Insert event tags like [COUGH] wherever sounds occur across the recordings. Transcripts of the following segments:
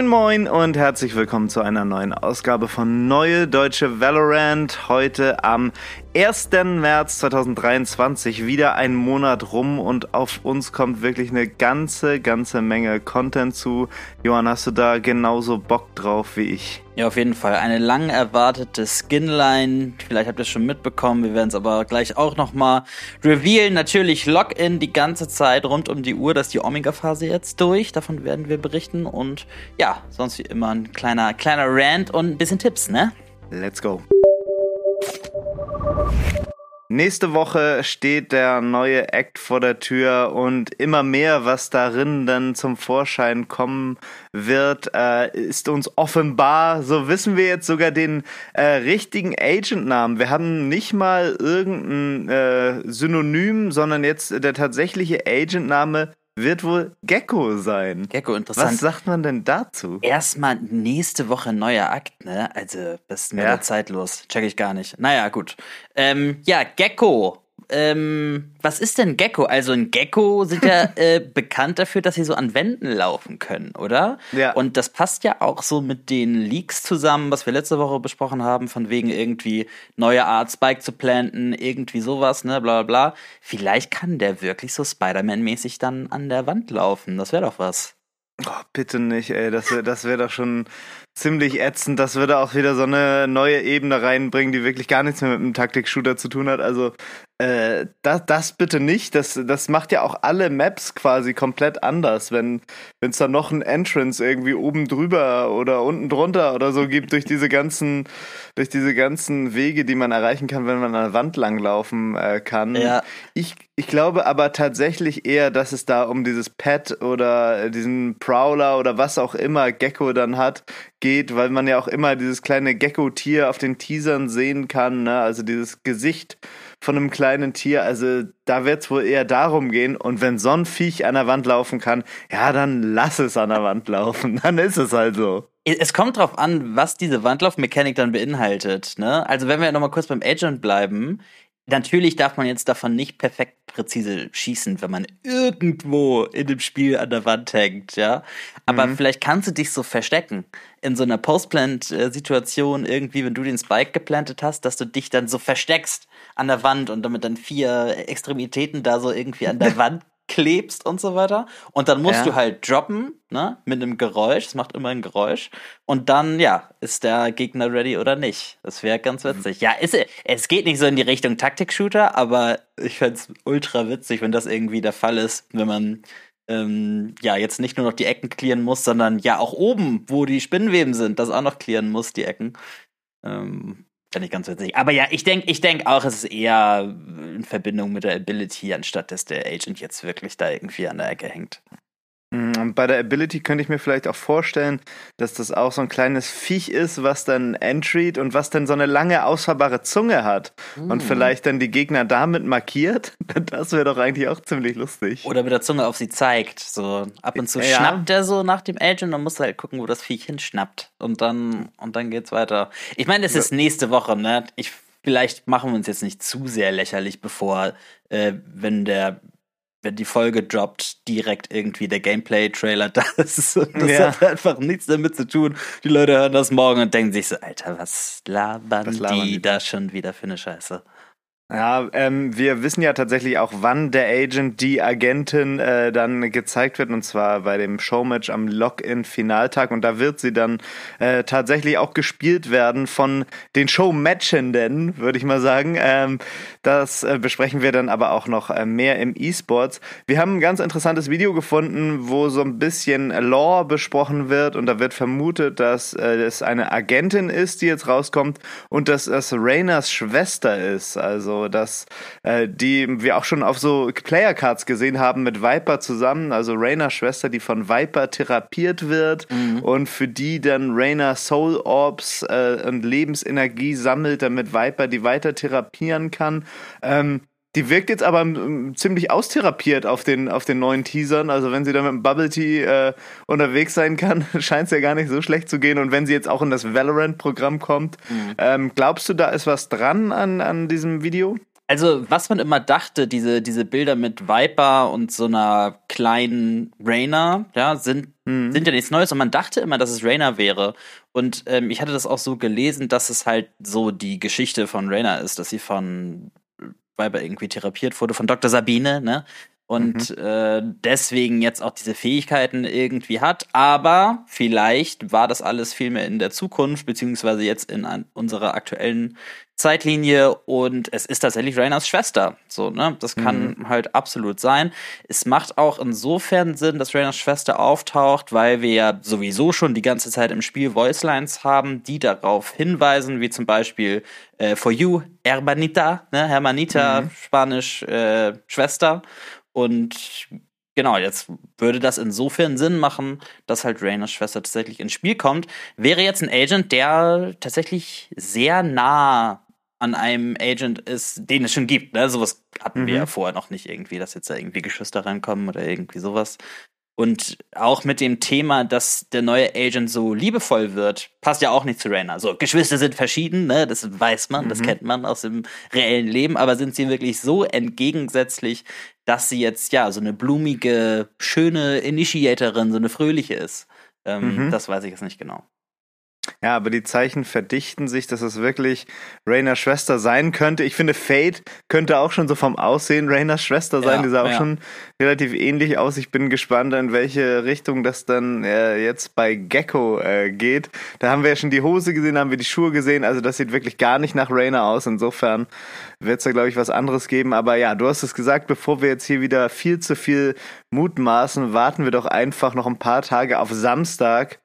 Moin Moin und herzlich willkommen zu einer neuen Ausgabe von Neue Deutsche Valorant. Heute am 1. März 2023 wieder ein Monat rum und auf uns kommt wirklich eine ganze, ganze Menge Content zu. Johann, hast du da genauso Bock drauf wie ich? Ja, auf jeden Fall. Eine lang erwartete Skinline. Vielleicht habt ihr es schon mitbekommen. Wir werden es aber gleich auch nochmal revealen. Natürlich Login die ganze Zeit rund um die Uhr. Das ist die Omega-Phase jetzt durch. Davon werden wir berichten. Und ja, sonst wie immer ein kleiner, kleiner Rant und ein bisschen Tipps, ne? Let's go. Nächste Woche steht der neue Act vor der Tür und immer mehr, was darin dann zum Vorschein kommen wird, äh, ist uns offenbar. So wissen wir jetzt sogar den äh, richtigen Agent-Namen. Wir haben nicht mal irgendein äh, Synonym, sondern jetzt der tatsächliche Agent-Name wird wohl Gecko sein. Gecko, interessant. Was sagt man denn dazu? Erstmal nächste Woche neuer Akt, ne? Also, das ist mir ja. zeitlos. Check ich gar nicht. Naja, gut. Ähm, ja, Gecko ähm, was ist denn Gecko? Also ein Gecko sind ja [LAUGHS] äh, bekannt dafür, dass sie so an Wänden laufen können, oder? Ja. Und das passt ja auch so mit den Leaks zusammen, was wir letzte Woche besprochen haben, von wegen irgendwie neue Art Spike zu planten, irgendwie sowas, ne, bla bla bla. Vielleicht kann der wirklich so Spider-Man-mäßig dann an der Wand laufen. Das wäre doch was. Oh, bitte nicht, ey. Das wäre das wär doch schon ziemlich ätzend. Das würde auch wieder so eine neue Ebene reinbringen, die wirklich gar nichts mehr mit einem Taktik-Shooter zu tun hat. Also äh, das, das bitte nicht. Das, das macht ja auch alle Maps quasi komplett anders, wenn es da noch ein Entrance irgendwie oben drüber oder unten drunter oder so gibt durch diese ganzen durch diese ganzen Wege, die man erreichen kann, wenn man an der Wand langlaufen äh, kann. Ja. Ich, ich glaube aber tatsächlich eher, dass es da um dieses Pet oder diesen Prowler oder was auch immer Gecko dann hat, geht, weil man ja auch immer dieses kleine Gecko-Tier auf den Teasern sehen kann, ne? also dieses Gesicht von einem kleinen Tier. Also da wird es wohl eher darum gehen. Und wenn so ein Viech an der Wand laufen kann, ja, dann lass es an der Wand laufen. [LAUGHS] Dann ist es halt so. Es kommt drauf an, was diese Wandlaufmechanik dann beinhaltet. Ne? Also wenn wir nochmal kurz beim Agent bleiben, natürlich darf man jetzt davon nicht perfekt präzise schießen, wenn man irgendwo in dem Spiel an der Wand hängt, ja. Aber mhm. vielleicht kannst du dich so verstecken in so einer Postplant-Situation irgendwie, wenn du den Spike geplantet hast, dass du dich dann so versteckst an der Wand und damit dann vier Extremitäten da so irgendwie an der [LAUGHS] Wand klebst und so weiter. Und dann musst ja. du halt droppen, ne, mit einem Geräusch. Es macht immer ein Geräusch. Und dann, ja, ist der Gegner ready oder nicht. Das wäre ganz witzig. Ja, ist, es geht nicht so in die Richtung Taktik-Shooter, aber ich fände es ultra witzig, wenn das irgendwie der Fall ist, wenn man ähm, ja jetzt nicht nur noch die Ecken clearen muss, sondern ja auch oben, wo die Spinnweben sind, das auch noch clearen muss, die Ecken. Ähm, Fände ich ganz witzig. Aber ja, ich denke ich denk auch, es ist eher in Verbindung mit der Ability, anstatt dass der Agent jetzt wirklich da irgendwie an der Ecke hängt. Mm, bei der Ability könnte ich mir vielleicht auch vorstellen, dass das auch so ein kleines Viech ist, was dann entryt und was dann so eine lange ausfahrbare Zunge hat mm. und vielleicht dann die Gegner damit markiert. [LAUGHS] Das wäre doch eigentlich auch ziemlich lustig. Oder mit der Zunge auf sie zeigt. So ab und zu ja. schnappt er so nach dem Agent und muss halt gucken, wo das Viech hinschnappt. Und dann, und dann geht's weiter. Ich meine, es ist nächste Woche, ne? Ich, vielleicht machen wir uns jetzt nicht zu sehr lächerlich, bevor, äh, wenn der wenn die Folge droppt, direkt irgendwie der Gameplay-Trailer [LAUGHS] da ist. Das ja. hat einfach nichts damit zu tun. Die Leute hören das morgen und denken sich so, Alter, was labern, was labern die, die da schon wieder für eine Scheiße? Ja, ähm, wir wissen ja tatsächlich auch, wann der Agent, die Agentin äh, dann gezeigt wird, und zwar bei dem Showmatch am Login-Finaltag. Und da wird sie dann äh, tatsächlich auch gespielt werden von den Showmatchenden, würde ich mal sagen. Ähm, das äh, besprechen wir dann aber auch noch äh, mehr im E-Sports. Wir haben ein ganz interessantes Video gefunden, wo so ein bisschen Lore besprochen wird. Und da wird vermutet, dass äh, es eine Agentin ist, die jetzt rauskommt und dass es Rainas Schwester ist. Also dass äh, die wir auch schon auf so Player Cards gesehen haben mit Viper zusammen, also Rayners Schwester, die von Viper therapiert wird mhm. und für die dann Rayner Soul Orbs äh, und Lebensenergie sammelt, damit Viper die weiter therapieren kann. Ähm, die wirkt jetzt aber um, ziemlich austherapiert auf den, auf den neuen Teasern. Also wenn sie da mit dem Bubble Tea äh, unterwegs sein kann, [LAUGHS] scheint es ja gar nicht so schlecht zu gehen. Und wenn sie jetzt auch in das Valorant-Programm kommt, mhm. ähm, glaubst du, da ist was dran an, an diesem Video? Also, was man immer dachte, diese, diese Bilder mit Viper und so einer kleinen Rainer, ja, sind, mhm. sind ja nichts Neues. Und man dachte immer, dass es Rainer wäre. Und ähm, ich hatte das auch so gelesen, dass es halt so die Geschichte von Rainer ist, dass sie von Viper irgendwie therapiert wurde, von Dr. Sabine, ne? Und mhm. äh, deswegen jetzt auch diese Fähigkeiten irgendwie hat. Aber vielleicht war das alles viel mehr in der Zukunft, beziehungsweise jetzt in unserer aktuellen Zeitlinie und es ist tatsächlich Rainers Schwester. So, ne? Das kann mhm. halt absolut sein. Es macht auch insofern Sinn, dass Rainers Schwester auftaucht, weil wir ja sowieso schon die ganze Zeit im Spiel Voicelines haben, die darauf hinweisen, wie zum Beispiel äh, For You, Hermanita, ne? Hermanita, mhm. Spanisch äh, Schwester. Und genau, jetzt würde das insofern Sinn machen, dass halt Rainers Schwester tatsächlich ins Spiel kommt. Wäre jetzt ein Agent, der tatsächlich sehr nah an einem Agent ist, den es schon gibt. Ne? Sowas hatten mhm. wir ja vorher noch nicht irgendwie, dass jetzt da irgendwie Geschwister reinkommen oder irgendwie sowas. Und auch mit dem Thema, dass der neue Agent so liebevoll wird, passt ja auch nicht zu Rainer. So, Geschwister sind verschieden, ne? das weiß man, mhm. das kennt man aus dem reellen Leben, aber sind sie wirklich so entgegensätzlich, dass sie jetzt ja so eine blumige, schöne Initiatorin, so eine fröhliche ist? Ähm, mhm. Das weiß ich jetzt nicht genau. Ja, aber die Zeichen verdichten sich, dass es wirklich Rainers Schwester sein könnte. Ich finde, Fate könnte auch schon so vom Aussehen Rainers Schwester sein. Ja, die sah auch ja. schon relativ ähnlich aus. Ich bin gespannt, in welche Richtung das dann äh, jetzt bei Gecko äh, geht. Da haben wir ja schon die Hose gesehen, haben wir die Schuhe gesehen. Also das sieht wirklich gar nicht nach Rainer aus. Insofern wird es da, glaube ich, was anderes geben. Aber ja, du hast es gesagt, bevor wir jetzt hier wieder viel zu viel mutmaßen, warten wir doch einfach noch ein paar Tage auf Samstag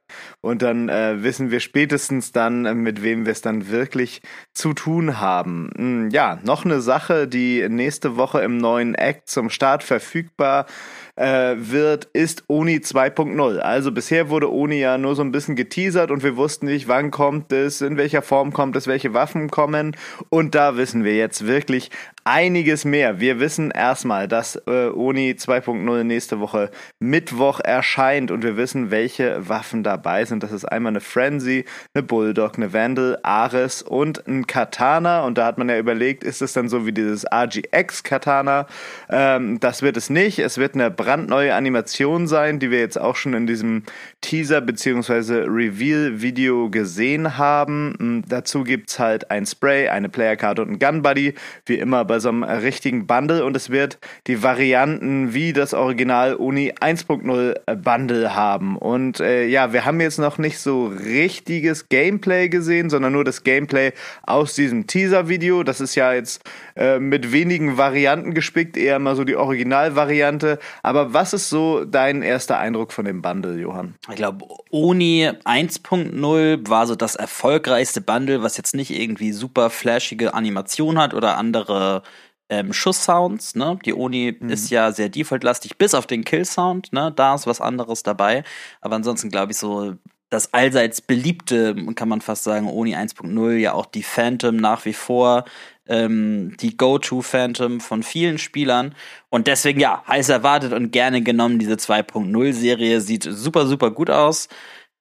und dann äh, wissen wir spätestens dann, äh, mit wem wir es dann wirklich zu tun haben. Hm, ja, noch eine Sache, die nächste Woche im neuen Act zum Start verfügbar äh, wird, ist Oni 2.0. Also bisher wurde Oni ja nur so ein bisschen geteasert und wir wussten nicht, wann kommt es, in welcher Form kommt es, welche Waffen kommen. Und da wissen wir jetzt wirklich einiges mehr. Wir wissen erstmal, dass äh, Oni 2.0 nächste Woche Mittwoch erscheint und wir wissen, welche Waffen dabei sind. Das ist einmal eine Frenzy, eine Bulldog, eine Vandal, Ares und ein Katana. Und da hat man ja überlegt, ist es dann so wie dieses RGX Katana? Ähm, das wird es nicht. Es wird eine brandneue Animation sein, die wir jetzt auch schon in diesem Teaser bzw. Reveal-Video gesehen haben. Und dazu gibt's halt ein Spray, eine Playercard und ein Gun Buddy, wie immer bei so einem richtigen Bundle. Und es wird die Varianten wie das Original Uni 1.0 Bundle haben. Und äh, ja, wir haben jetzt noch nicht so richtiges Gameplay gesehen, sondern nur das Gameplay aus diesem Teaser-Video. Das ist ja jetzt äh, mit wenigen Varianten gespickt, eher mal so die Originalvariante. Aber was ist so dein erster Eindruck von dem Bundle, Johann? Ich glaube, Oni 1.0 war so das erfolgreichste Bundle, was jetzt nicht irgendwie super flashige Animation hat oder andere ähm, Schusssounds, ne? Die Oni mhm. ist ja sehr defaultlastig, bis auf den Kill-Sound, ne? Da ist was anderes dabei. Aber ansonsten glaube ich so, das allseits beliebte, kann man fast sagen, Oni 1.0, ja auch die Phantom nach wie vor ähm, die Go-To-Phantom von vielen Spielern. Und deswegen, ja, heiß erwartet und gerne genommen. Diese 2.0-Serie sieht super, super gut aus.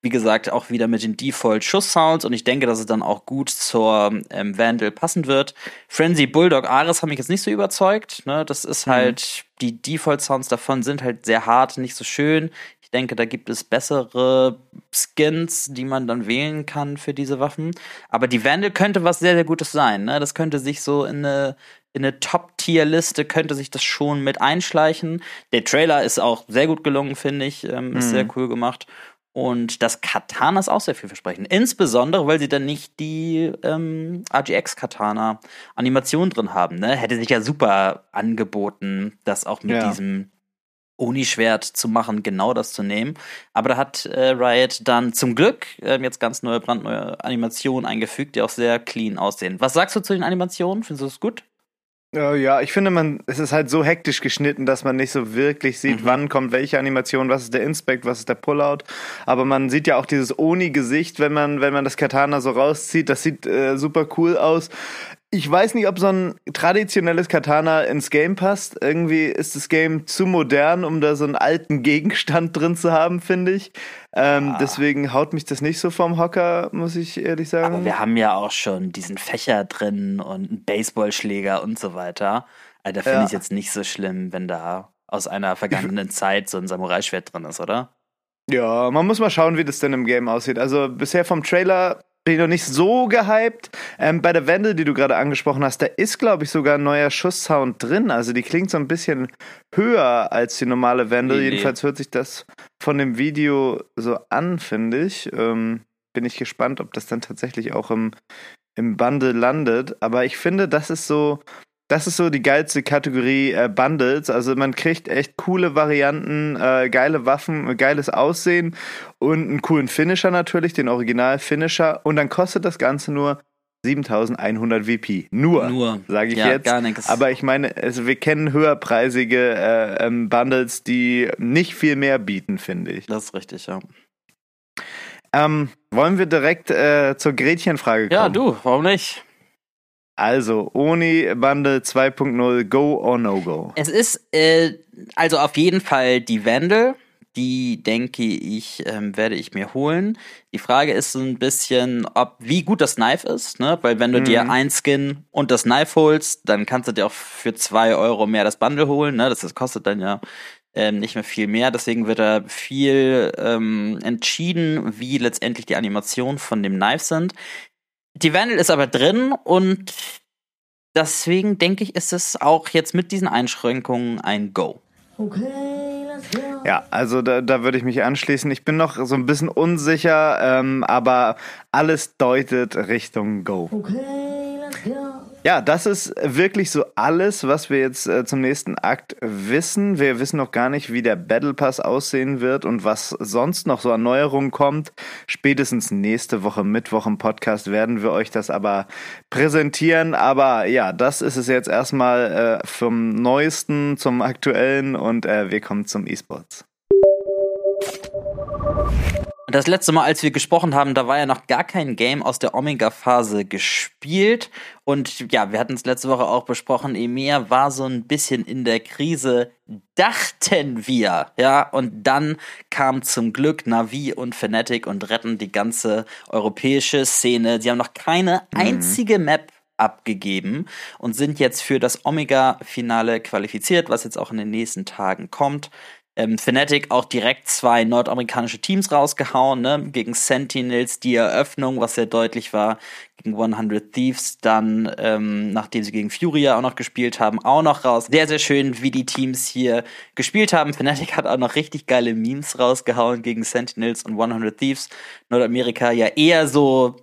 Wie gesagt, auch wieder mit den Default-Schuss-Sounds und ich denke, dass es dann auch gut zur ähm, Vandal passen wird. Frenzy Bulldog Ares haben mich jetzt nicht so überzeugt. Ne? Das ist mhm. halt, mhm. die Default-Sounds davon sind halt sehr hart, nicht so schön denke, da gibt es bessere Skins, die man dann wählen kann für diese Waffen. Aber die Vandal könnte was sehr, sehr Gutes sein. Ne? Das könnte sich so in eine, in eine Top-Tier-Liste könnte sich das schon mit einschleichen. Der Trailer ist auch sehr gut gelungen, finde ich. Ähm, ist mhm. sehr cool gemacht. Und das Katana ist auch sehr vielversprechend. Insbesondere, weil sie dann nicht die ähm, RGX-Katana-Animation drin haben. Ne? Hätte sich ja super angeboten, das auch mit ja. diesem Uni-Schwert zu machen, genau das zu nehmen. Aber da hat äh, Riot dann zum Glück äh, jetzt ganz neue, brandneue Animationen eingefügt, die auch sehr clean aussehen. Was sagst du zu den Animationen? Findest du das gut? Ja, ich finde, man, es ist halt so hektisch geschnitten, dass man nicht so wirklich sieht, mhm. wann kommt welche Animation, was ist der Inspect, was ist der Pullout. Aber man sieht ja auch dieses Oni-Gesicht, wenn man, wenn man das Katana so rauszieht. Das sieht äh, super cool aus ich weiß nicht, ob so ein traditionelles Katana ins Game passt. Irgendwie ist das Game zu modern, um da so einen alten Gegenstand [LAUGHS] drin zu haben, finde ich. Ähm, ah. Deswegen haut mich das nicht so vom Hocker, muss ich ehrlich sagen. Aber wir haben ja auch schon diesen Fächer drin und einen Baseballschläger und so weiter. Also da finde ja. ich jetzt nicht so schlimm, wenn da aus einer vergangenen [LAUGHS] Zeit so ein Samurai-Schwert drin ist, oder? Ja, man muss mal schauen, wie das denn im Game aussieht. Also bisher vom Trailer bin ich noch nicht so gehypt. Ähm, bei der Wende, die du gerade angesprochen hast, da ist, glaube ich, sogar ein neuer Schusssound drin. Also die klingt so ein bisschen höher als die normale Wende. Nee, Jedenfalls hört sich das von dem Video so an, finde ich. Ähm, bin ich gespannt, ob das dann tatsächlich auch im, im Bundle landet. Aber ich finde, das ist so das ist so die geilste Kategorie äh, Bundles. Also man kriegt echt coole Varianten, äh, geile Waffen, geiles Aussehen und einen coolen Finisher natürlich, den Original-Finisher. Und dann kostet das Ganze nur 7100 VP. Nur, Nur. sage ich ja, jetzt. Gar nichts. Aber ich meine, also wir kennen höherpreisige äh, ähm, Bundles, die nicht viel mehr bieten, finde ich. Das ist richtig, ja. Ähm, wollen wir direkt äh, zur Gretchenfrage kommen? Ja, du, warum nicht? Also, Oni Bundle 2.0, Go or No Go? Es ist äh, also auf jeden Fall die Vandal. Die denke ich, ähm, werde ich mir holen. Die Frage ist so ein bisschen, ob wie gut das Knife ist, ne? Weil wenn du mhm. dir ein Skin und das Knife holst, dann kannst du dir auch für zwei Euro mehr das Bundle holen, ne? Das, das kostet dann ja ähm, nicht mehr viel mehr. Deswegen wird da viel ähm, entschieden, wie letztendlich die Animationen von dem Knife sind. Die Vandal ist aber drin und deswegen denke ich, ist es auch jetzt mit diesen Einschränkungen ein Go. Okay, let's go. Ja, also da, da würde ich mich anschließen. Ich bin noch so ein bisschen unsicher, ähm, aber alles deutet Richtung Go. Okay, let's go. Ja, das ist wirklich so alles, was wir jetzt äh, zum nächsten Akt wissen. Wir wissen noch gar nicht, wie der Battle Pass aussehen wird und was sonst noch so an Neuerungen kommt. Spätestens nächste Woche Mittwoch im Podcast werden wir euch das aber präsentieren. Aber ja, das ist es jetzt erstmal äh, vom Neuesten zum Aktuellen und äh, wir kommen zum E-Sports. Das letzte Mal, als wir gesprochen haben, da war ja noch gar kein Game aus der Omega-Phase gespielt. Und ja, wir hatten es letzte Woche auch besprochen, EMEA war so ein bisschen in der Krise, dachten wir. Ja, und dann kam zum Glück Navi und Fnatic und retten die ganze europäische Szene. Sie haben noch keine mhm. einzige Map abgegeben und sind jetzt für das Omega-Finale qualifiziert, was jetzt auch in den nächsten Tagen kommt ähm, Fnatic auch direkt zwei nordamerikanische Teams rausgehauen, ne? Gegen Sentinels die Eröffnung, was sehr deutlich war, gegen 100 Thieves, dann, ähm, nachdem sie gegen Furia auch noch gespielt haben, auch noch raus. Sehr, sehr schön, wie die Teams hier gespielt haben. Fnatic hat auch noch richtig geile Memes rausgehauen gegen Sentinels und 100 Thieves. Nordamerika ja eher so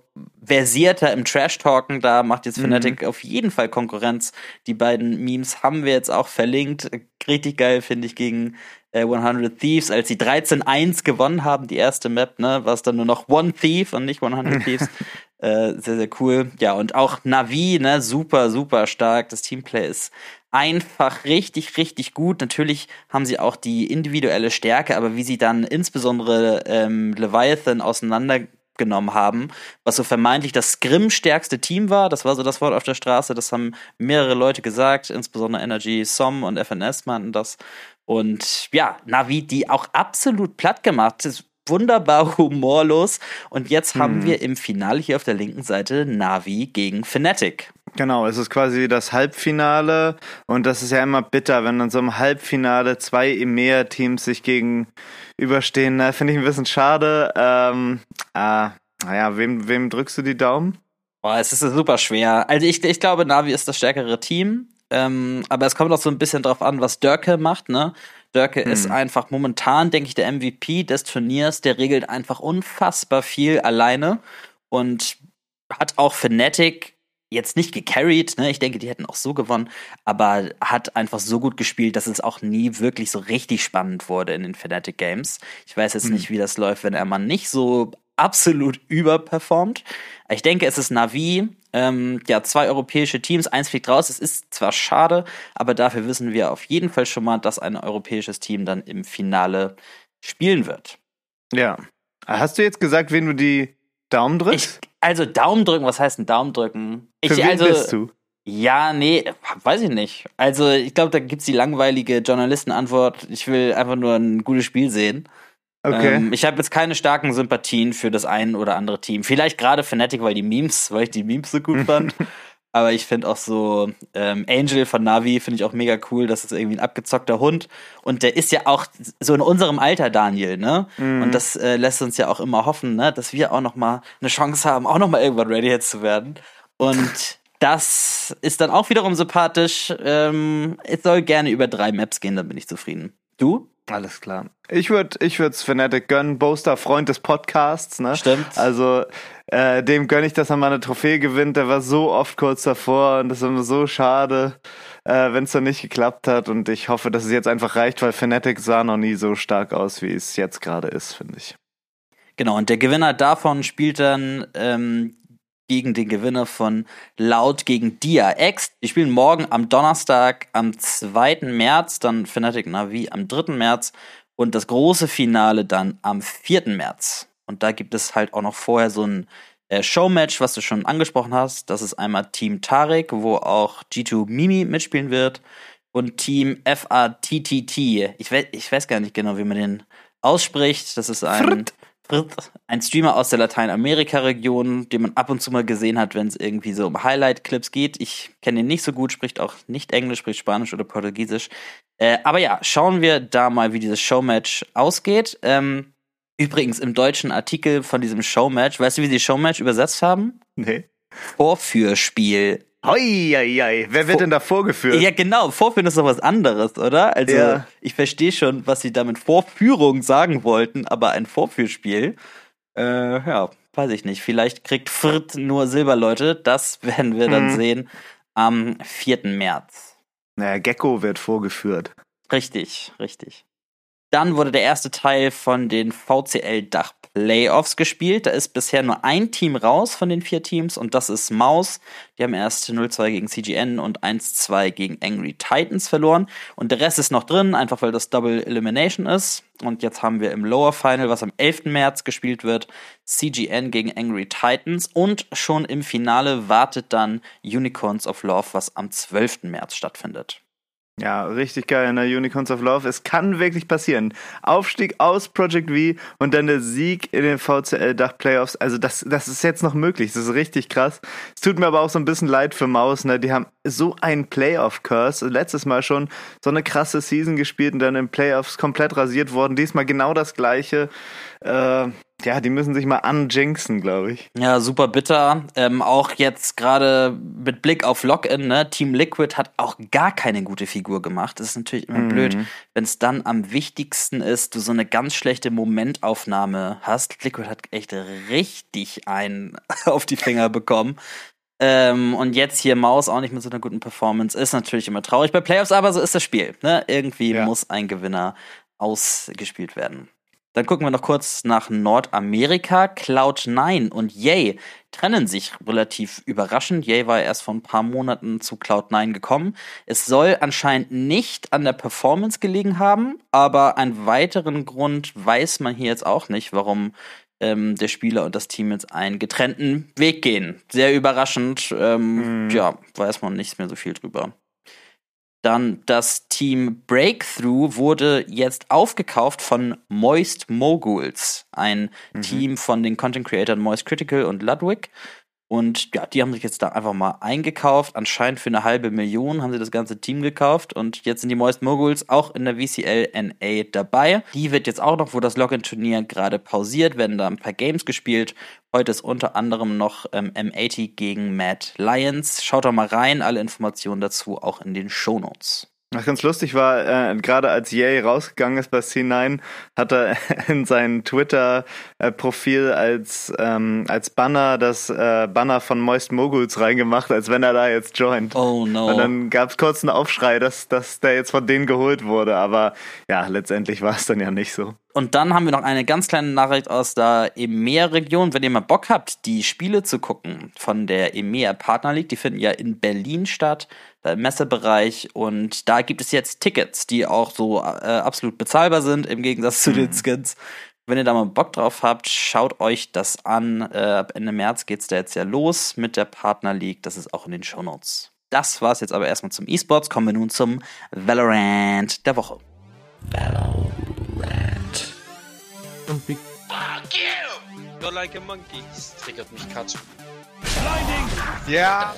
versierter im Trash-Talken, da macht jetzt Fnatic mhm. auf jeden Fall Konkurrenz. Die beiden Memes haben wir jetzt auch verlinkt. Richtig geil, finde ich, gegen äh, 100 Thieves, als sie 13-1 gewonnen haben, die erste Map, ne, war es dann nur noch One Thief und nicht 100 [LAUGHS] Thieves. äh, sehr, sehr cool. Ja, und auch Navi, ne, super, super stark. Das Teamplay ist einfach richtig, richtig gut. Natürlich haben sie auch die individuelle Stärke, aber wie sie dann insbesondere ähm, Leviathan auseinandergenommen haben, was so vermeintlich das Scrim-stärkste Team war. Das war so das Wort auf der Straße. Das haben mehrere Leute gesagt, insbesondere Energy, SOM und FNS meinten das. Und ja, Navi, die auch absolut platt gemacht ist, wunderbar [LAUGHS] humorlos. Und jetzt haben hm. wir im Finale hier auf der linken Seite Navi gegen Fnatic. Genau, es ist quasi das Halbfinale und das ist ja immer bitter, wenn dann so im Halbfinale zwei EMEA-Teams sich gegenüberstehen. Finde ich ein bisschen schade. Ähm, äh, naja, wem, wem drückst du die Daumen? Boah, es ist super schwer. Also ich, ich glaube, Navi ist das stärkere Team. Ähm, aber es kommt auch so ein bisschen drauf an, was Dörke macht, ne? Dörke hm. ist einfach momentan, denke ich, der MVP des Turniers. Der regelt einfach unfassbar viel alleine und hat auch Fnatic jetzt nicht gecarried, ne? Ich denke, die hätten auch so gewonnen, aber hat einfach so gut gespielt, dass es auch nie wirklich so richtig spannend wurde in den Fnatic Games. Ich weiß jetzt hm. nicht, wie das läuft, wenn er mal nicht so absolut überperformt. Ich denke, es ist Navi, ähm, ja, zwei europäische Teams, eins fliegt raus. Es ist zwar schade, aber dafür wissen wir auf jeden Fall schon mal, dass ein europäisches Team dann im Finale spielen wird. Ja. Hast du jetzt gesagt, wen du die Daumen drückst? Ich, also Daumen drücken, was heißt ein Daumen drücken? Ich, Für wen also, bist du? Ja, nee, weiß ich nicht. Also, ich glaube, da gibt's die langweilige Journalistenantwort. Ich will einfach nur ein gutes Spiel sehen. Okay. Ähm, ich habe jetzt keine starken Sympathien für das ein oder andere Team. Vielleicht gerade Fnatic, weil die Memes, [LAUGHS] weil ich die Memes so gut fand. [LAUGHS] Aber ich finde auch so ähm, Angel von Navi finde ich auch mega cool. Das ist irgendwie ein abgezockter Hund und der ist ja auch so in unserem Alter, Daniel, ne? Mhm. Und das äh, lässt uns ja auch immer hoffen, ne, dass wir auch noch mal eine Chance haben, auch noch mal irgendwann Radiohead zu werden. Und das ist dann auch wiederum sympathisch. Ähm, es soll gerne über drei Maps gehen, dann bin ich zufrieden. Du? Alles klar. Ich würde ich würd's Fnatic gönnen. Boaster, Freund des Podcasts, ne? Stimmt. Also, äh, dem gönne ich, dass er mal eine Trophäe gewinnt. Der war so oft kurz davor und das ist immer so schade, äh, wenn es dann nicht geklappt hat. Und ich hoffe, dass es jetzt einfach reicht, weil Fnatic sah noch nie so stark aus, wie es jetzt gerade ist, finde ich. Genau, und der Gewinner davon spielt dann ähm, gegen den Gewinner von Loud gegen Dia X. Die spielen morgen am Donnerstag, am 2. März, dann Fnatic Navi am 3. März und das große Finale dann am 4. März. Und da gibt es halt auch noch vorher so ein äh, Showmatch, was du schon angesprochen hast. Das ist einmal Team Tarek, wo auch G2 Mimi mitspielen wird und Team FATTT. Ich weiß, ich weiß gar nicht genau, wie man den ausspricht. Das ist ein Fritt. Ein Streamer aus der Lateinamerika-Region, den man ab und zu mal gesehen hat, wenn es irgendwie so um Highlight-Clips geht. Ich kenne ihn nicht so gut, spricht auch nicht Englisch, spricht Spanisch oder Portugiesisch. Äh, aber ja, schauen wir da mal, wie dieses Showmatch ausgeht. Ähm, übrigens im deutschen Artikel von diesem Showmatch, weißt du, wie sie Showmatch übersetzt haben? Nee. Vorführspiel. Hoi, hoi, hoi. Wer wird Vor- denn da vorgeführt? Ja, genau. Vorführen ist doch was anderes, oder? Also, Ja. ich verstehe schon, was sie damit Vorführung sagen wollten, aber ein Vorführspiel, äh, ja, weiß ich nicht. Vielleicht kriegt Frit nur Silberleute. Das werden wir dann Hm. sehen am 4. März. Naja, Gecko wird vorgeführt. Richtig, richtig. Dann wurde der erste Teil von den VCL-Dach Playoffs gespielt. Da ist bisher nur ein Team raus von den vier Teams und das ist Maus. Die haben erst 0-2 gegen CGN und 1-2 gegen Angry Titans verloren. Und der Rest ist noch drin, einfach weil das Double Elimination ist. Und jetzt haben wir im Lower Final, was am 11. März gespielt wird, CGN gegen Angry Titans. Und schon im Finale wartet dann Unicorns of Love, was am 12. März stattfindet. Ja, richtig geil in der Unicorns of Love. Es kann wirklich passieren. Aufstieg aus Project V und dann der Sieg in den VCL-Dach Playoffs. Also das, das ist jetzt noch möglich. Das ist richtig krass. Es tut mir aber auch so ein bisschen leid für Maus. Ne? Die haben so einen Playoff-Curse. Letztes Mal schon so eine krasse Season gespielt und dann in Playoffs komplett rasiert worden. Diesmal genau das gleiche. Äh, ja, die müssen sich mal anjinxen, glaube ich. Ja, super bitter. Ähm, auch jetzt gerade mit Blick auf Login, ne? Team Liquid hat auch gar keine gute Figur gemacht. Das ist natürlich immer Mhm. blöd, wenn es dann am wichtigsten ist, du so eine ganz schlechte Momentaufnahme hast. Liquid hat echt richtig einen [LAUGHS] auf die Finger bekommen. Ähm, und jetzt hier Maus auch nicht mit so einer guten Performance ist natürlich immer traurig bei Playoffs, aber so ist das Spiel. Ne? Irgendwie Ja. muss ein Gewinner ausgespielt werden. Dann gucken wir noch kurz nach Nordamerika. Cloud9 und Yay trennen sich relativ überraschend. Yay war erst vor ein paar Monaten zu Cloud9 gekommen. Es soll anscheinend nicht an der Performance gelegen haben, aber einen weiteren Grund weiß man hier jetzt auch nicht, warum ähm, der Spieler und das Team jetzt einen getrennten Weg gehen. Sehr überraschend. Ähm, Mhm. Ja, weiß man nicht mehr so viel drüber. Dann das Team Breakthrough wurde jetzt aufgekauft von Moist Moguls, ein Team von den Content Creators Moist Critical und Ludwig. Und ja, die haben sich jetzt da einfach mal eingekauft. Anscheinend für eine halbe Million haben sie das ganze Team gekauft. Und jetzt sind die Moist Moguls auch in der VCL NA dabei. Die wird jetzt auch noch, wo das Login-Turnier gerade pausiert, werden da ein paar Games gespielt. Heute ist unter anderem noch ähm, M80 gegen Mad Lions. Schaut doch mal rein, alle Informationen dazu auch in den Shownotes. Was ganz lustig war, äh, gerade als Yay rausgegangen ist bei C9, hat er [LAUGHS] in sein Twitter-Profil als, ähm, als Banner das äh, Banner von Moist Moguls reingemacht, als wenn er da jetzt joint. Oh no. Und dann gab es kurz einen Aufschrei, dass, dass der jetzt von denen geholt wurde. Aber ja, letztendlich war es dann ja nicht so. Und dann haben wir noch eine ganz kleine Nachricht aus der EMEA-Region. Wenn ihr mal Bock habt, die Spiele zu gucken von der EMEA Partner League, die finden ja in Berlin statt, Messebereich. Und da gibt es jetzt Tickets, die auch so äh, absolut bezahlbar sind, im Gegensatz zu den Skins. Wenn ihr da mal Bock drauf habt, schaut euch das an. Äh, ab Ende März geht's da jetzt ja los mit der Partner League. Das ist auch in den Shownotes. Das war's jetzt aber erstmal zum E-Sports. Kommen wir nun zum Valorant der Woche. Valorant. Und Fuck you! You're like a monkey. Das triggert mich Katsch. Blinding! Ja.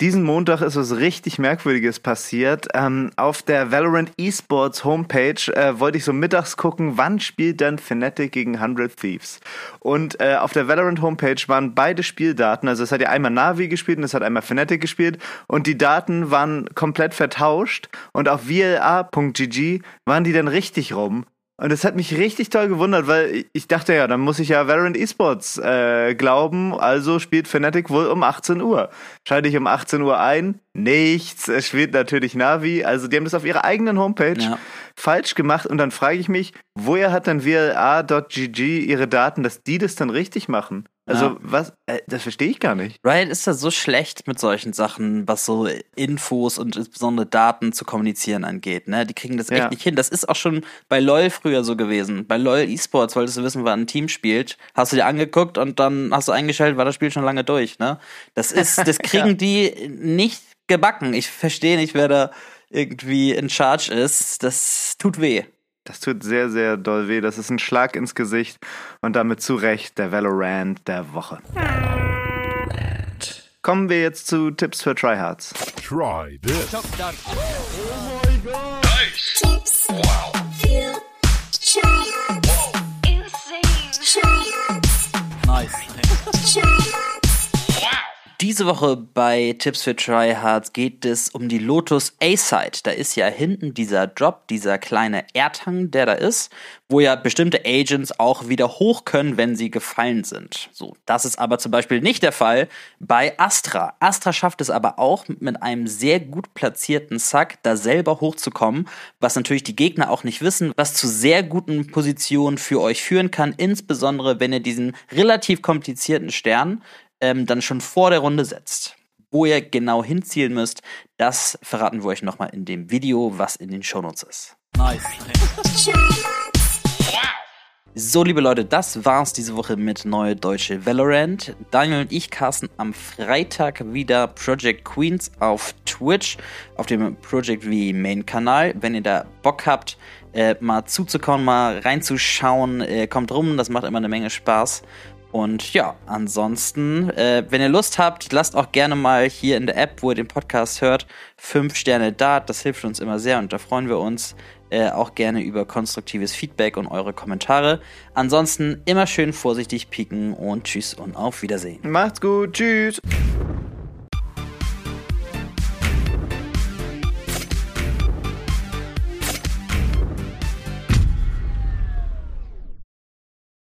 Diesen Montag ist was richtig Merkwürdiges passiert. Ähm, auf der Valorant Esports Homepage äh, wollte ich so mittags gucken, wann spielt dann Fnatic gegen 100 Thieves. Und äh, auf der Valorant Homepage waren beide Spieldaten, also es hat ja einmal Navi gespielt und es hat einmal Fnatic gespielt und die Daten waren komplett vertauscht und auf VLA.gg waren die dann richtig rum. Und das hat mich richtig toll gewundert, weil ich dachte ja, dann muss ich ja Valorant Esports äh, glauben, also spielt Fnatic wohl um 18 Uhr. Schalte ich um 18 Uhr ein, nichts, es spielt natürlich Navi, also die haben das auf ihrer eigenen Homepage ja. falsch gemacht und dann frage ich mich, woher hat dann VLA.gg ihre Daten, dass die das dann richtig machen? Also, ja. was, äh, das verstehe ich gar nicht. Riot ist da so schlecht mit solchen Sachen, was so Infos und insbesondere Daten zu kommunizieren angeht, ne? Die kriegen das echt ja. nicht hin. Das ist auch schon bei LoL früher so gewesen. Bei LoL Esports wolltest du wissen, wann ein Team spielt. Hast du dir angeguckt und dann hast du eingeschaltet, war das Spiel schon lange durch, ne? Das ist, das [LAUGHS] kriegen ja. die nicht gebacken. Ich verstehe nicht, wer da irgendwie in Charge ist. Das tut weh. Das tut sehr, sehr doll weh. Das ist ein Schlag ins Gesicht und damit zu Recht der Valorant der Woche. Kommen wir jetzt zu Tipps für Tryhards. Try this. Oh my god. Nice. Tipps wow. für Tryhards. Wow. Insane. Tryhards. Nice. Tryhards. Diese Woche bei Tipps für Tryhards geht es um die Lotus A-Side. Da ist ja hinten dieser Drop, dieser kleine Erdhang, der da ist, wo ja bestimmte Agents auch wieder hoch können, wenn sie gefallen sind. So, das ist aber zum Beispiel nicht der Fall bei Astra. Astra schafft es aber auch mit einem sehr gut platzierten Sack da selber hochzukommen, was natürlich die Gegner auch nicht wissen, was zu sehr guten Positionen für euch führen kann, insbesondere wenn ihr diesen relativ komplizierten Stern ähm, dann schon vor der Runde setzt. Wo ihr genau hinzielen müsst, das verraten wir euch nochmal in dem Video, was in den Shownotes ist. Nice. So, liebe Leute, das war's diese Woche mit Neue Deutsche Valorant. Daniel und ich casten am Freitag wieder Project Queens auf Twitch, auf dem Project V Main-Kanal. Wenn ihr da Bock habt, äh, mal zuzukommen, mal reinzuschauen, äh, kommt rum, das macht immer eine Menge Spaß. Und ja, ansonsten, äh, wenn ihr Lust habt, lasst auch gerne mal hier in der App, wo ihr den Podcast hört, fünf Sterne da. Das hilft uns immer sehr und da freuen wir uns äh, auch gerne über konstruktives Feedback und eure Kommentare. Ansonsten immer schön vorsichtig pieken und tschüss und auf Wiedersehen. Macht's gut, tschüss.